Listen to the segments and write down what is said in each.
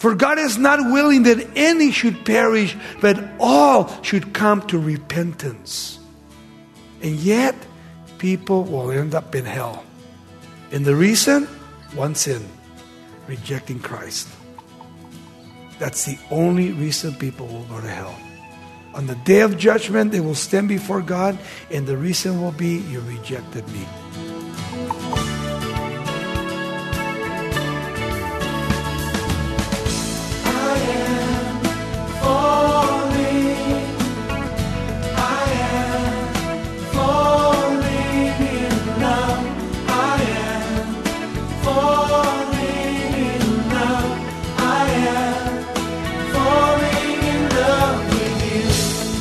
For God is not willing that any should perish, but all should come to repentance. And yet, people will end up in hell. And the reason? One sin rejecting Christ. That's the only reason people will go to hell. On the day of judgment, they will stand before God, and the reason will be you rejected me.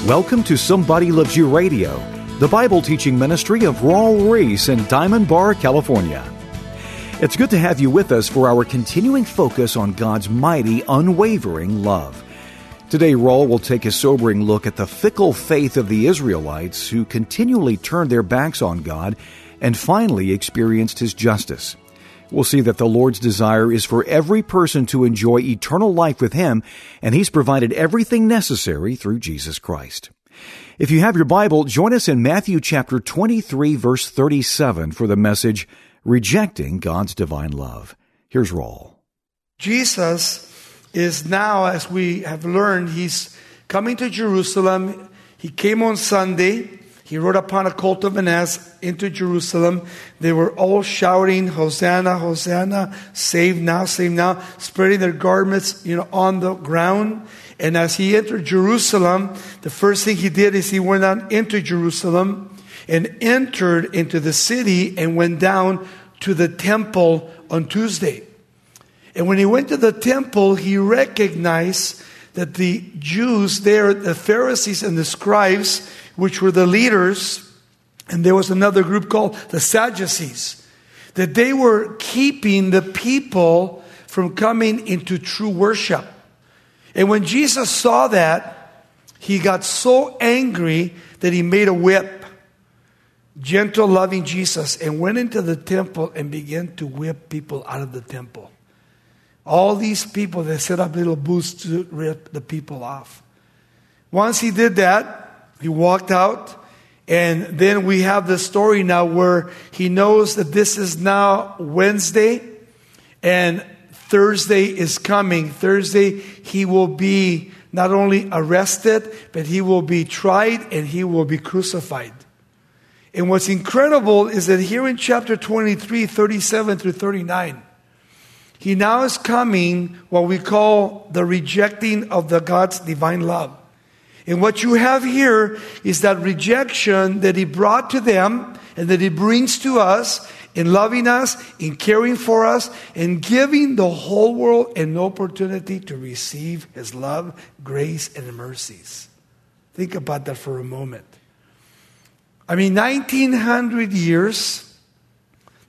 Welcome to Somebody Loves You Radio, the Bible teaching ministry of Raul Ries in Diamond Bar, California. It's good to have you with us for our continuing focus on God's mighty, unwavering love. Today, Raul will take a sobering look at the fickle faith of the Israelites who continually turned their backs on God and finally experienced His justice. We'll see that the Lord's desire is for every person to enjoy eternal life with Him, and He's provided everything necessary through Jesus Christ. If you have your Bible, join us in Matthew chapter 23 verse 37 for the message, Rejecting God's Divine Love. Here's Raul. Jesus is now, as we have learned, He's coming to Jerusalem. He came on Sunday. He rode upon a colt of an ass into Jerusalem. They were all shouting, Hosanna, Hosanna, save now, save now, spreading their garments, you know, on the ground. And as he entered Jerusalem, the first thing he did is he went on into Jerusalem and entered into the city and went down to the temple on Tuesday. And when he went to the temple, he recognized that the Jews there, the Pharisees and the scribes, which were the leaders, and there was another group called the Sadducees, that they were keeping the people from coming into true worship. And when Jesus saw that, he got so angry that he made a whip, gentle, loving Jesus, and went into the temple and began to whip people out of the temple. All these people, they set up little booths to rip the people off. Once he did that, he walked out, and then we have the story now where he knows that this is now Wednesday, and Thursday is coming. Thursday, he will be not only arrested, but he will be tried and he will be crucified. And what's incredible is that here in chapter 23, 37 through 39, he now is coming what we call the rejecting of the God's divine love. And what you have here is that rejection that he brought to them and that he brings to us in loving us, in caring for us, and giving the whole world an opportunity to receive his love, grace, and mercies. Think about that for a moment. I mean, 1900 years,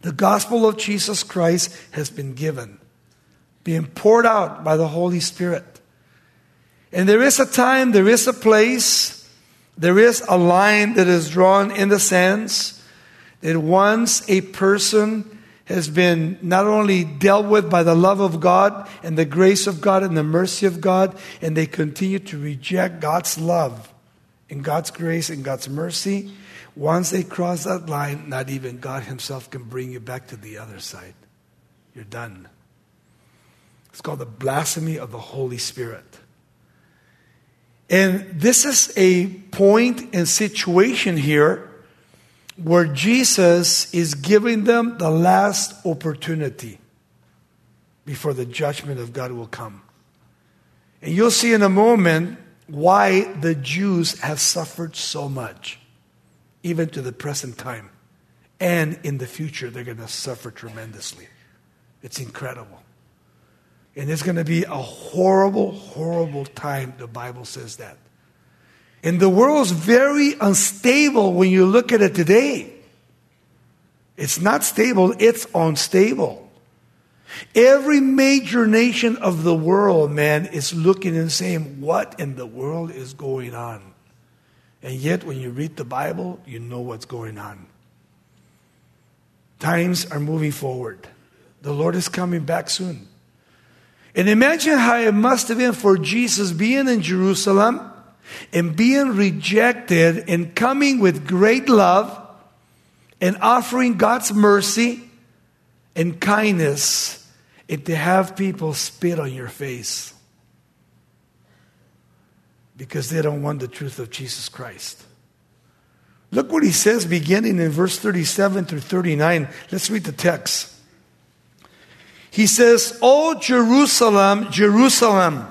the gospel of Jesus Christ has been given, being poured out by the Holy Spirit. And there is a time, there is a place, there is a line that is drawn in the sands that once a person has been not only dealt with by the love of God and the grace of God and the mercy of God, and they continue to reject God's love and God's grace and God's mercy, once they cross that line, not even God Himself can bring you back to the other side. You're done. It's called the blasphemy of the Holy Spirit. And this is a point and situation here where Jesus is giving them the last opportunity before the judgment of God will come. And you'll see in a moment why the Jews have suffered so much, even to the present time. And in the future, they're going to suffer tremendously. It's incredible. And it's going to be a horrible, horrible time, the Bible says that. And the world's very unstable when you look at it today. It's not stable, it's unstable. Every major nation of the world, man, is looking and saying, What in the world is going on? And yet, when you read the Bible, you know what's going on. Times are moving forward. The Lord is coming back soon. And imagine how it must have been for Jesus being in Jerusalem and being rejected and coming with great love and offering God's mercy and kindness and to have people spit on your face because they don't want the truth of Jesus Christ. Look what he says beginning in verse 37 through 39. Let's read the text. He says, O Jerusalem, Jerusalem,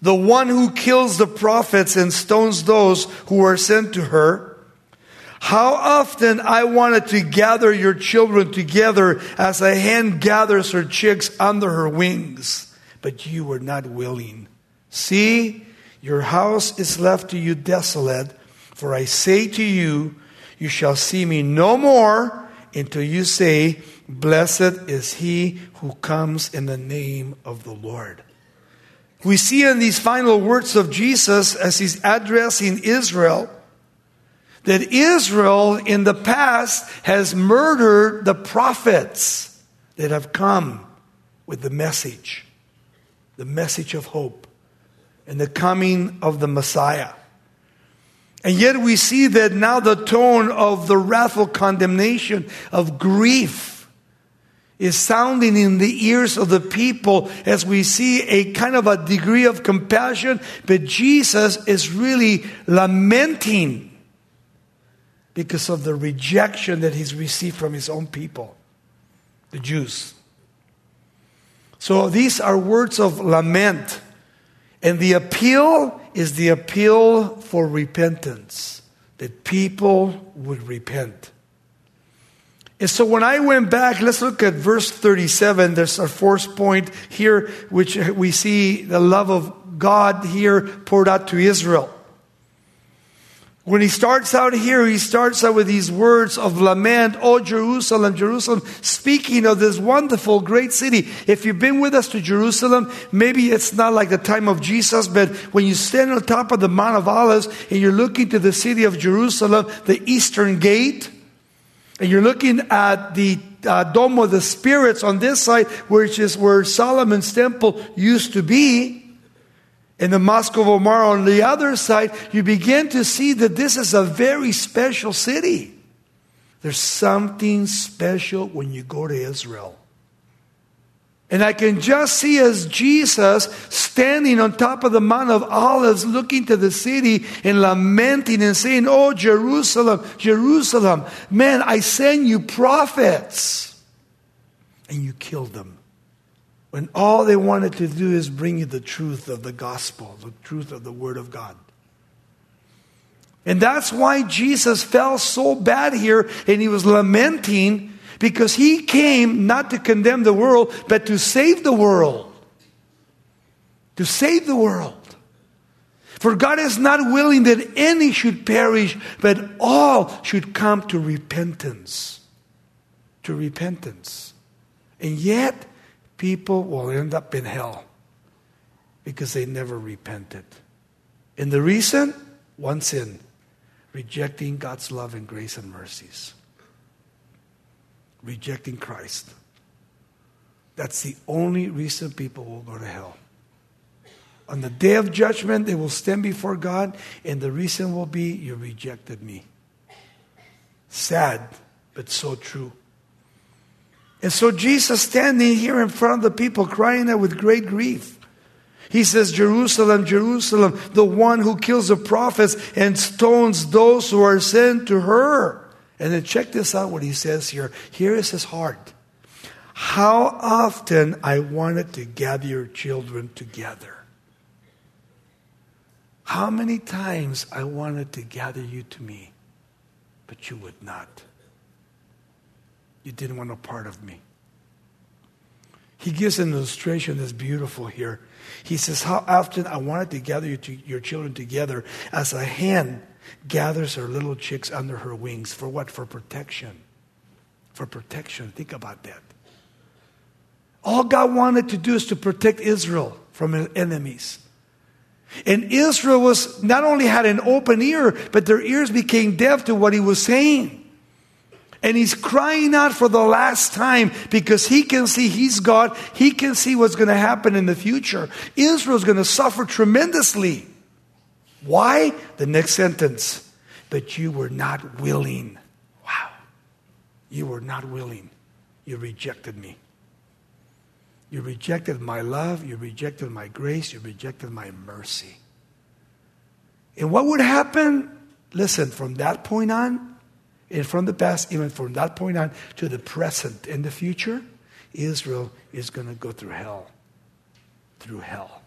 the one who kills the prophets and stones those who are sent to her. How often I wanted to gather your children together as a hen gathers her chicks under her wings, but you were not willing. See, your house is left to you desolate, for I say to you, you shall see me no more until you say, Blessed is he who comes in the name of the Lord. We see in these final words of Jesus as he's addressing Israel that Israel in the past has murdered the prophets that have come with the message, the message of hope, and the coming of the Messiah. And yet we see that now the tone of the wrathful condemnation, of grief, is sounding in the ears of the people as we see a kind of a degree of compassion, but Jesus is really lamenting because of the rejection that he's received from his own people, the Jews. So these are words of lament. And the appeal is the appeal for repentance, that people would repent. And so when I went back, let's look at verse 37. There's our fourth point here, which we see the love of God here poured out to Israel. When he starts out here, he starts out with these words of lament, Oh, Jerusalem, Jerusalem, speaking of this wonderful, great city. If you've been with us to Jerusalem, maybe it's not like the time of Jesus, but when you stand on top of the Mount of Olives and you're looking to the city of Jerusalem, the eastern gate, and you're looking at the uh, Dome of the Spirits on this side, which is where Solomon's temple used to be, And the Mosque of Omar on the other side, you begin to see that this is a very special city. There's something special when you go to Israel. And I can just see as Jesus standing on top of the Mount of Olives, looking to the city and lamenting and saying, Oh, Jerusalem, Jerusalem, man, I send you prophets. And you killed them when all they wanted to do is bring you the truth of the gospel, the truth of the Word of God. And that's why Jesus fell so bad here and he was lamenting because he came not to condemn the world, but to save the world. To save the world. For God is not willing that any should perish, but all should come to repentance. To repentance. And yet, people will end up in hell because they never repented. And the reason? One sin rejecting God's love and grace and mercies, rejecting Christ. That's the only reason people will go to hell. On the day of judgment, they will stand before God, and the reason will be you rejected me. Sad, but so true. And so Jesus standing here in front of the people, crying out with great grief. He says, Jerusalem, Jerusalem, the one who kills the prophets and stones those who are sent to her. And then check this out what he says here. Here is his heart. How often I wanted to gather your children together. How many times I wanted to gather you to me, but you would not. You didn't want a part of me. He gives an illustration that's beautiful here. He says, How often I wanted to gather you to, your children together as a hen gathers her little chicks under her wings. For what? For protection. For protection. Think about that. All God wanted to do is to protect Israel from enemies. And Israel was not only had an open ear, but their ears became deaf to what he was saying. And he's crying out for the last time because he can see he's God. He can see what's going to happen in the future. Israel's going to suffer tremendously. Why? The next sentence. But you were not willing. Wow. You were not willing. You rejected me. You rejected my love. You rejected my grace. You rejected my mercy. And what would happen? Listen, from that point on, and from the past, even from that point on to the present and the future, Israel is going to go through hell. Through hell.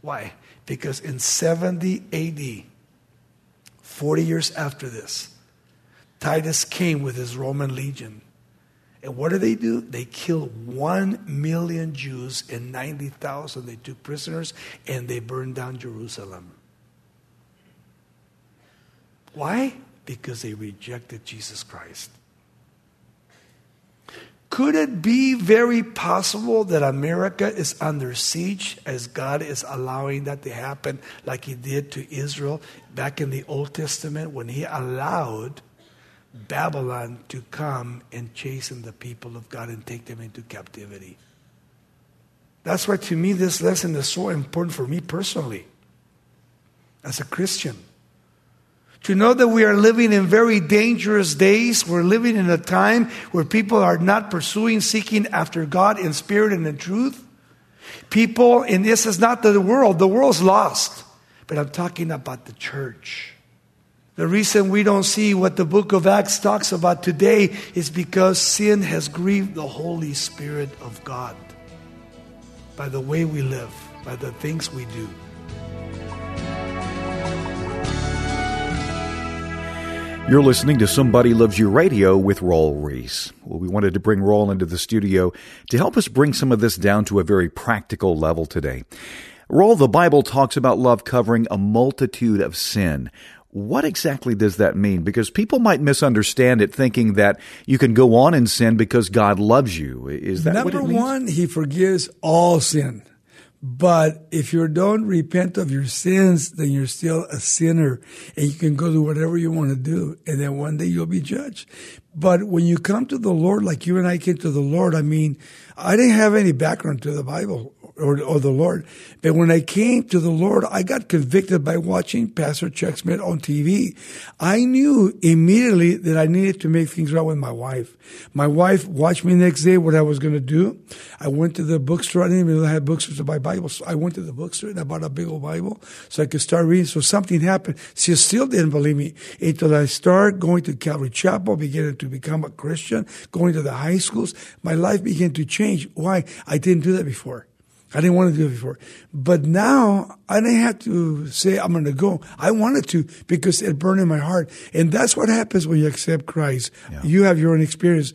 Why? Because in 70 AD, 40 years after this, Titus came with his Roman legion. And what did they do? They killed 1 million Jews and 90,000 they took prisoners and they burned down Jerusalem. Why? Because they rejected Jesus Christ. Could it be very possible that America is under siege as God is allowing that to happen, like He did to Israel back in the Old Testament when He allowed Babylon to come and chasten the people of God and take them into captivity? That's why, to me, this lesson is so important for me personally as a Christian to know that we are living in very dangerous days. We're living in a time where people are not pursuing, seeking after God in spirit and in truth. People, and this is not the world, the world's lost. But I'm talking about the church. The reason we don't see what the book of Acts talks about today is because sin has grieved the Holy Spirit of God by the way we live, by the things we do. You're listening to Somebody Loves You Radio with Raul Ries. Well, we wanted to bring Raul into the studio to help us bring some of this down to a very practical level today. Raul, the Bible talks about love covering a multitude of sin. What exactly does that mean? Because people might misunderstand it thinking that you can go on in sin because God loves you. Is that Number what it means? one, He forgives all sin. But if you don't repent of your sins, then you're still a sinner and you can go do whatever you want to do. And then one day you'll be judged. But when you come to the Lord, like you and I came to the Lord, I mean, I didn't have any background to the Bible or, or the Lord. But when I came to the Lord, I got convicted by watching Pastor Chuck Smith on TV. I knew immediately that I needed to make things right with my wife. My wife watched me next day what I was going to do. I went to the bookstore. I didn't even had bookstores to buy Bibles. So I went to the bookstore and I bought a big old Bible so I could start reading. So something happened. She still didn't believe me until I started going to Calvary Chapel, beginning to become a Christian, going to the high schools. My life began to change. Why? I didn't do that before. I didn't want to do it before. But now I didn't have to say I'm going to go. I wanted to because it burned in my heart. And that's what happens when you accept Christ. Yeah. You have your own experience.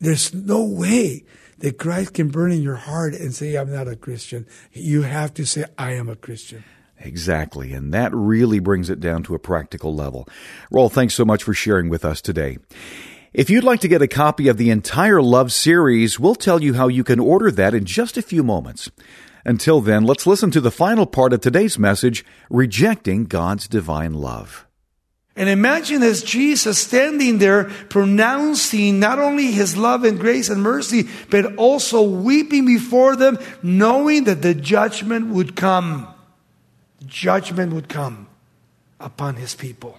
There's no way that Christ can burn in your heart and say, I'm not a Christian. You have to say, I am a Christian. Exactly, and that really brings it down to a practical level. Raul, thanks so much for sharing with us today. If you'd like to get a copy of the entire Love series, we'll tell you how you can order that in just a few moments. Until then, let's listen to the final part of today's message Rejecting God's Divine Love. And imagine as Jesus standing there pronouncing not only his love and grace and mercy, but also weeping before them, knowing that the judgment would come. Judgment would come upon his people.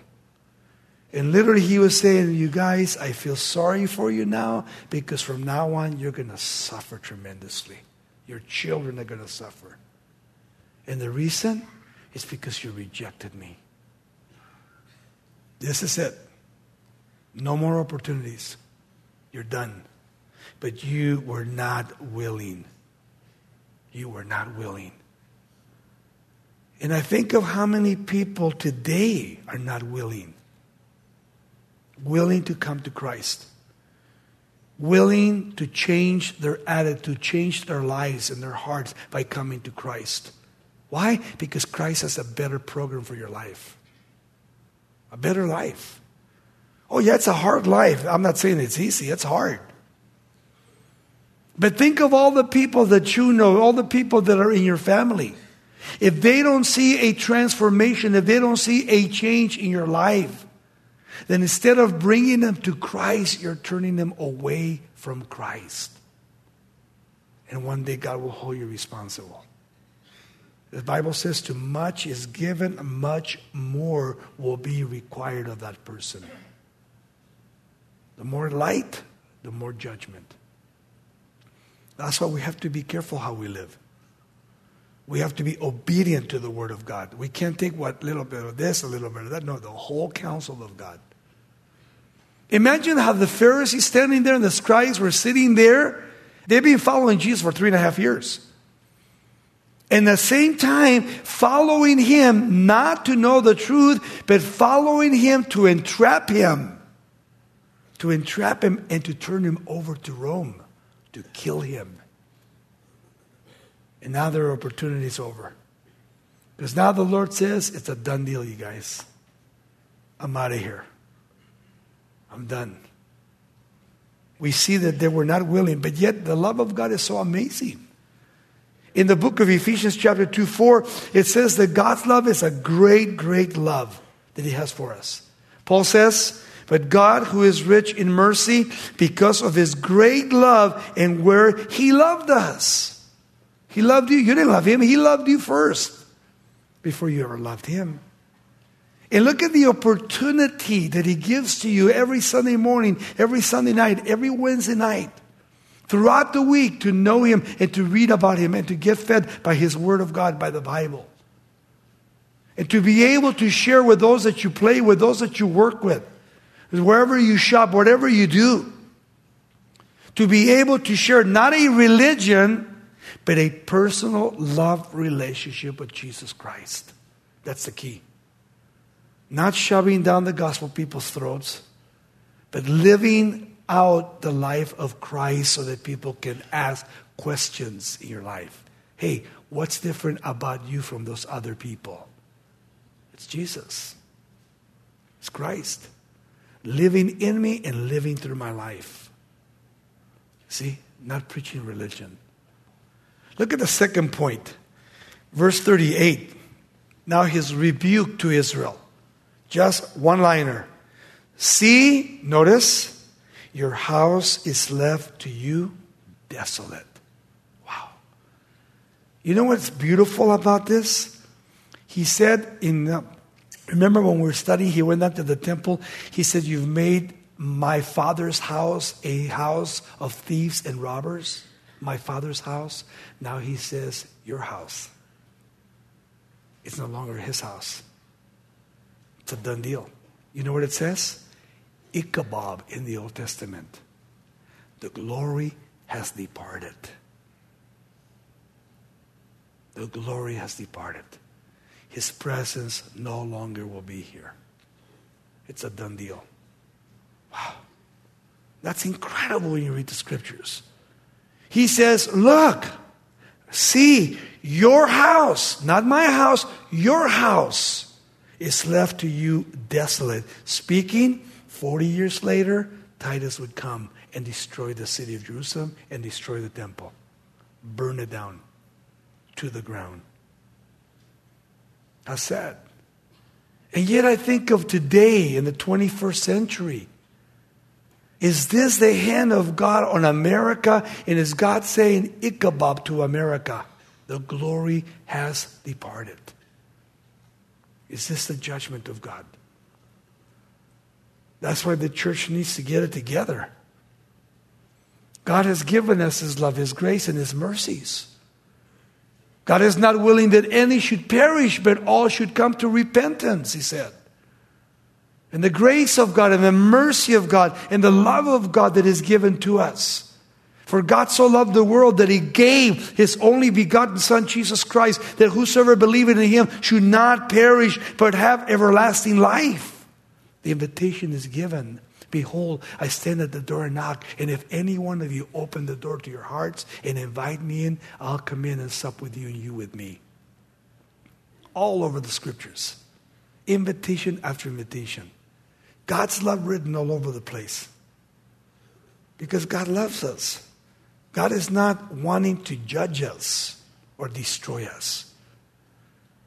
And literally, he was saying, You guys, I feel sorry for you now because from now on, you're going to suffer tremendously. Your children are going to suffer. And the reason is because you rejected me. This is it. No more opportunities. You're done. But you were not willing. You were not willing. And I think of how many people today are not willing. Willing to come to Christ. Willing to change their attitude, change their lives and their hearts by coming to Christ. Why? Because Christ has a better program for your life a better life. Oh, yeah, it's a hard life. I'm not saying it's easy, it's hard. But think of all the people that you know, all the people that are in your family. If they don't see a transformation, if they don't see a change in your life, then instead of bringing them to Christ, you're turning them away from Christ. And one day God will hold you responsible. The Bible says, to much is given, much more will be required of that person. The more light, the more judgment. That's why we have to be careful how we live. We have to be obedient to the Word of God. We can't take what little bit of this, a little bit of that. No, the whole counsel of God. Imagine how the Pharisees standing there and the scribes were sitting there. They've been following Jesus for three and a half years. And at the same time, following him not to know the truth, but following him to entrap him. To entrap him and to turn him over to Rome, to kill him. And now their opportunity is over. Because now the Lord says, it's a done deal, you guys. I'm out of here. I'm done. We see that they were not willing, but yet the love of God is so amazing. In the book of Ephesians, chapter 2 4, it says that God's love is a great, great love that He has for us. Paul says, But God, who is rich in mercy, because of His great love and where He loved us. He loved you. You didn't love Him, He loved you first before you ever loved Him. And look at the opportunity that He gives to you every Sunday morning, every Sunday night, every Wednesday night, throughout the week to know Him and to read about Him and to get fed by His Word of God, by the Bible. And to be able to share with those that you play with, those that you work with, wherever you shop, whatever you do. To be able to share not a religion, but a personal love relationship with Jesus Christ. That's the key. Not shoving down the gospel people's throats, but living out the life of Christ so that people can ask questions in your life. Hey, what's different about you from those other people? It's Jesus. It's Christ. Living in me and living through my life. See, not preaching religion. Look at the second point. Verse 38. Now his rebuke to Israel. Just one liner. See, notice, your house is left to you desolate. Wow. You know what's beautiful about this? He said in, uh, remember when we were studying, he went up to the temple. He said, You've made my father's house a house of thieves and robbers. My father's house. Now he says, Your house. It's no longer his house. It's a done deal. You know what it says? Ichabod in the Old Testament. The glory has departed. The glory has departed. His presence no longer will be here. It's a done deal. Wow. That's incredible when you read the scriptures. He says, Look, see, your house, not my house, your house is left to you desolate. Speaking, 40 years later, Titus would come and destroy the city of Jerusalem and destroy the temple, burn it down to the ground. How sad. And yet I think of today in the 21st century. Is this the hand of God on America? And is God saying, Ichabod to America? The glory has departed. Is this the judgment of God? That's why the church needs to get it together. God has given us His love, His grace, and His mercies. God is not willing that any should perish, but all should come to repentance, He said. And the grace of God and the mercy of God and the love of God that is given to us. For God so loved the world that he gave his only begotten Son, Jesus Christ, that whosoever believeth in him should not perish, but have everlasting life. The invitation is given. Behold, I stand at the door and knock, and if any one of you open the door to your hearts and invite me in, I'll come in and sup with you and you with me. All over the scriptures. Invitation after invitation. God's love written all over the place. Because God loves us. God is not wanting to judge us or destroy us.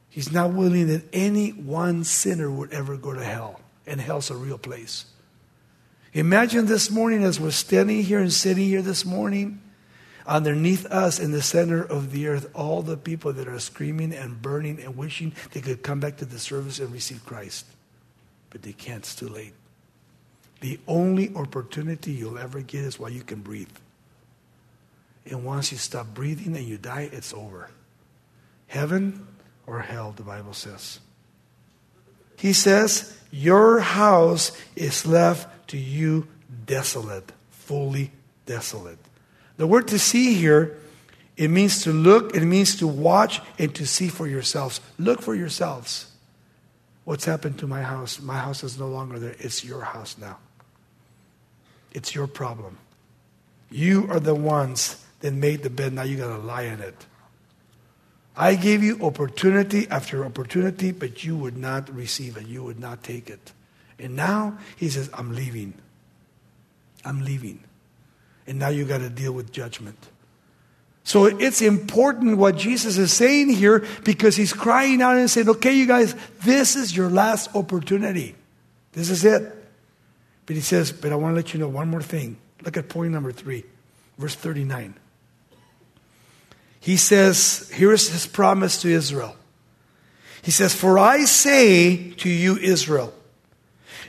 He's not willing that any one sinner would ever go to hell and hell's a real place. Imagine this morning as we're standing here and sitting here this morning, underneath us in the center of the earth, all the people that are screaming and burning and wishing they could come back to the service and receive Christ. But they can't, it's too late. The only opportunity you'll ever get is while you can breathe. And once you stop breathing and you die, it's over. Heaven or hell, the Bible says. He says, Your house is left to you desolate, fully desolate. The word to see here, it means to look, it means to watch, and to see for yourselves. Look for yourselves. What's happened to my house? My house is no longer there. It's your house now. It's your problem. You are the ones that made the bed. Now you got to lie in it. I gave you opportunity after opportunity, but you would not receive it. You would not take it. And now he says, I'm leaving. I'm leaving. And now you got to deal with judgment. So it's important what Jesus is saying here because he's crying out and saying, okay, you guys, this is your last opportunity. This is it. But he says, but I want to let you know one more thing. Look at point number three, verse 39. He says, here is his promise to Israel. He says, For I say to you, Israel,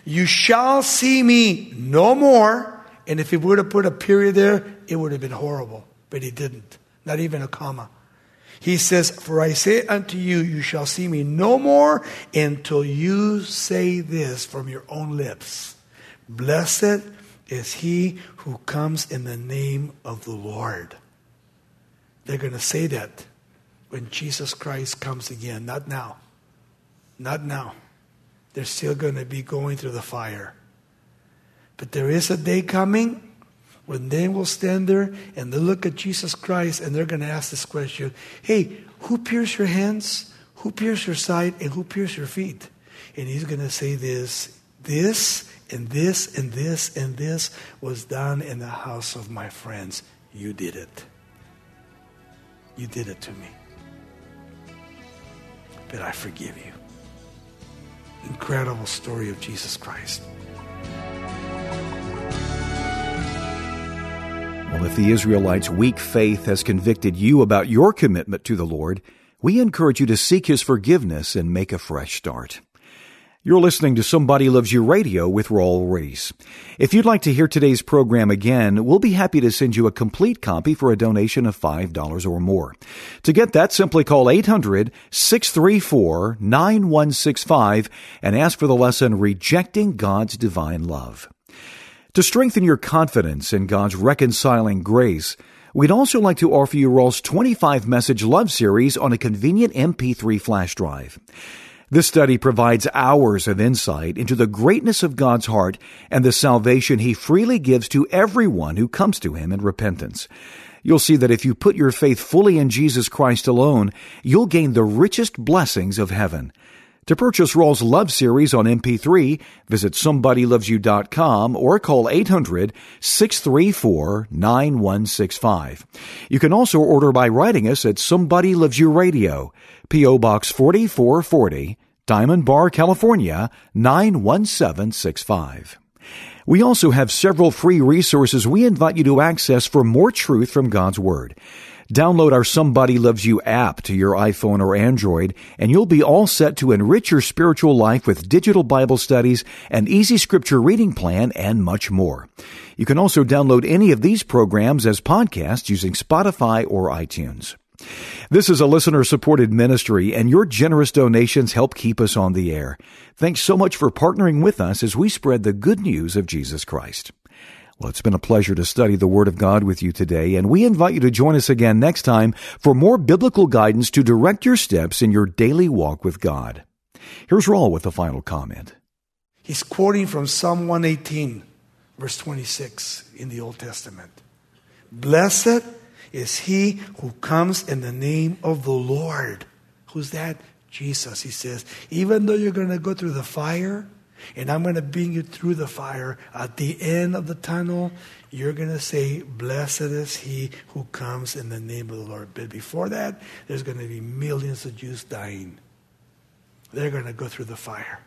you shall see me no more. And if he would have put a period there, it would have been horrible. But he didn't, not even a comma. He says, For I say unto you, you shall see me no more until you say this from your own lips Blessed is he who comes in the name of the Lord. They're going to say that when Jesus Christ comes again. Not now. Not now. They're still going to be going through the fire. But there is a day coming when they will stand there and they look at Jesus Christ and they're going to ask this question Hey, who pierced your hands? Who pierced your side? And who pierced your feet? And he's going to say this this and this and this and this was done in the house of my friends. You did it. You did it to me. But I forgive you. Incredible story of Jesus Christ. Well, if the Israelites' weak faith has convicted you about your commitment to the Lord, we encourage you to seek His forgiveness and make a fresh start. You're listening to Somebody Loves You Radio with Raul Ries. If you'd like to hear today's program again, we'll be happy to send you a complete copy for a donation of $5 or more. To get that, simply call 800-634-9165 and ask for the lesson Rejecting God's Divine Love. To strengthen your confidence in God's reconciling grace, We'd also like to offer you Raul's 25 message love series on a convenient MP3 flash drive. This study provides hours of insight into the greatness of God's heart and the salvation He freely gives to everyone who comes to Him in repentance. You'll see that if you put your faith fully in Jesus Christ alone, you'll gain the richest blessings of heaven. To purchase Raul's Love Series on MP3, visit SomebodyLovesYou.com or call 800-634-9165. You can also order by writing us at Somebody Loves You Radio, P.O. Box 4440, Diamond Bar, California 91765. We also have several free resources we invite you to access for more truth from God's Word. Download our Somebody Loves You app to your iPhone or Android, and you'll be all set to enrich your spiritual life with digital Bible studies, an easy scripture reading plan, and much more. You can also download any of these programs as podcasts using Spotify or iTunes. This is a listener supported ministry, and your generous donations help keep us on the air. Thanks so much for partnering with us as we spread the good news of Jesus Christ. Well, it's been a pleasure to study the Word of God with you today, and we invite you to join us again next time for more biblical guidance to direct your steps in your daily walk with God. Here's Raul with the final comment. He's quoting from Psalm 118, verse 26 in the Old Testament. Blessed is he who comes in the name of the Lord. Who's that? Jesus, he says. Even though you're going to go through the fire, and I'm going to bring you through the fire, at the end of the tunnel, you're going to say, Blessed is he who comes in the name of the Lord. But before that, there's going to be millions of Jews dying. They're going to go through the fire.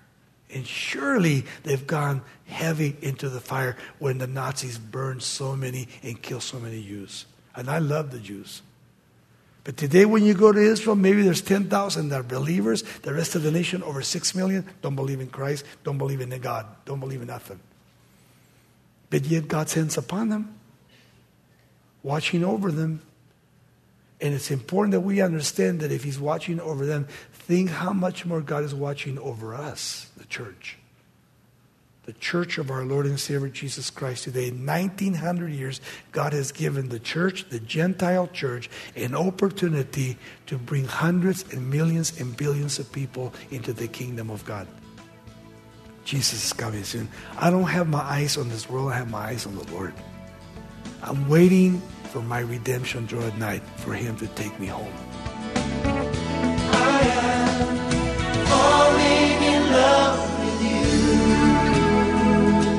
And surely they've gone heavy into the fire when the Nazis burned so many and killed so many Jews. And I love the Jews. But today, when you go to Israel, maybe there's 10,000 that are believers. The rest of the nation, over 6 million, don't believe in Christ, don't believe in God, don't believe in nothing. But yet, God's hands upon them, watching over them. And it's important that we understand that if He's watching over them, think how much more God is watching over us, the church the church of our Lord and Savior Jesus Christ today. 1900 years, God has given the church, the Gentile church, an opportunity to bring hundreds and millions and billions of people into the kingdom of God. Jesus is coming soon. I don't have my eyes on this world, I have my eyes on the Lord. I'm waiting for my redemption draw at night for Him to take me home.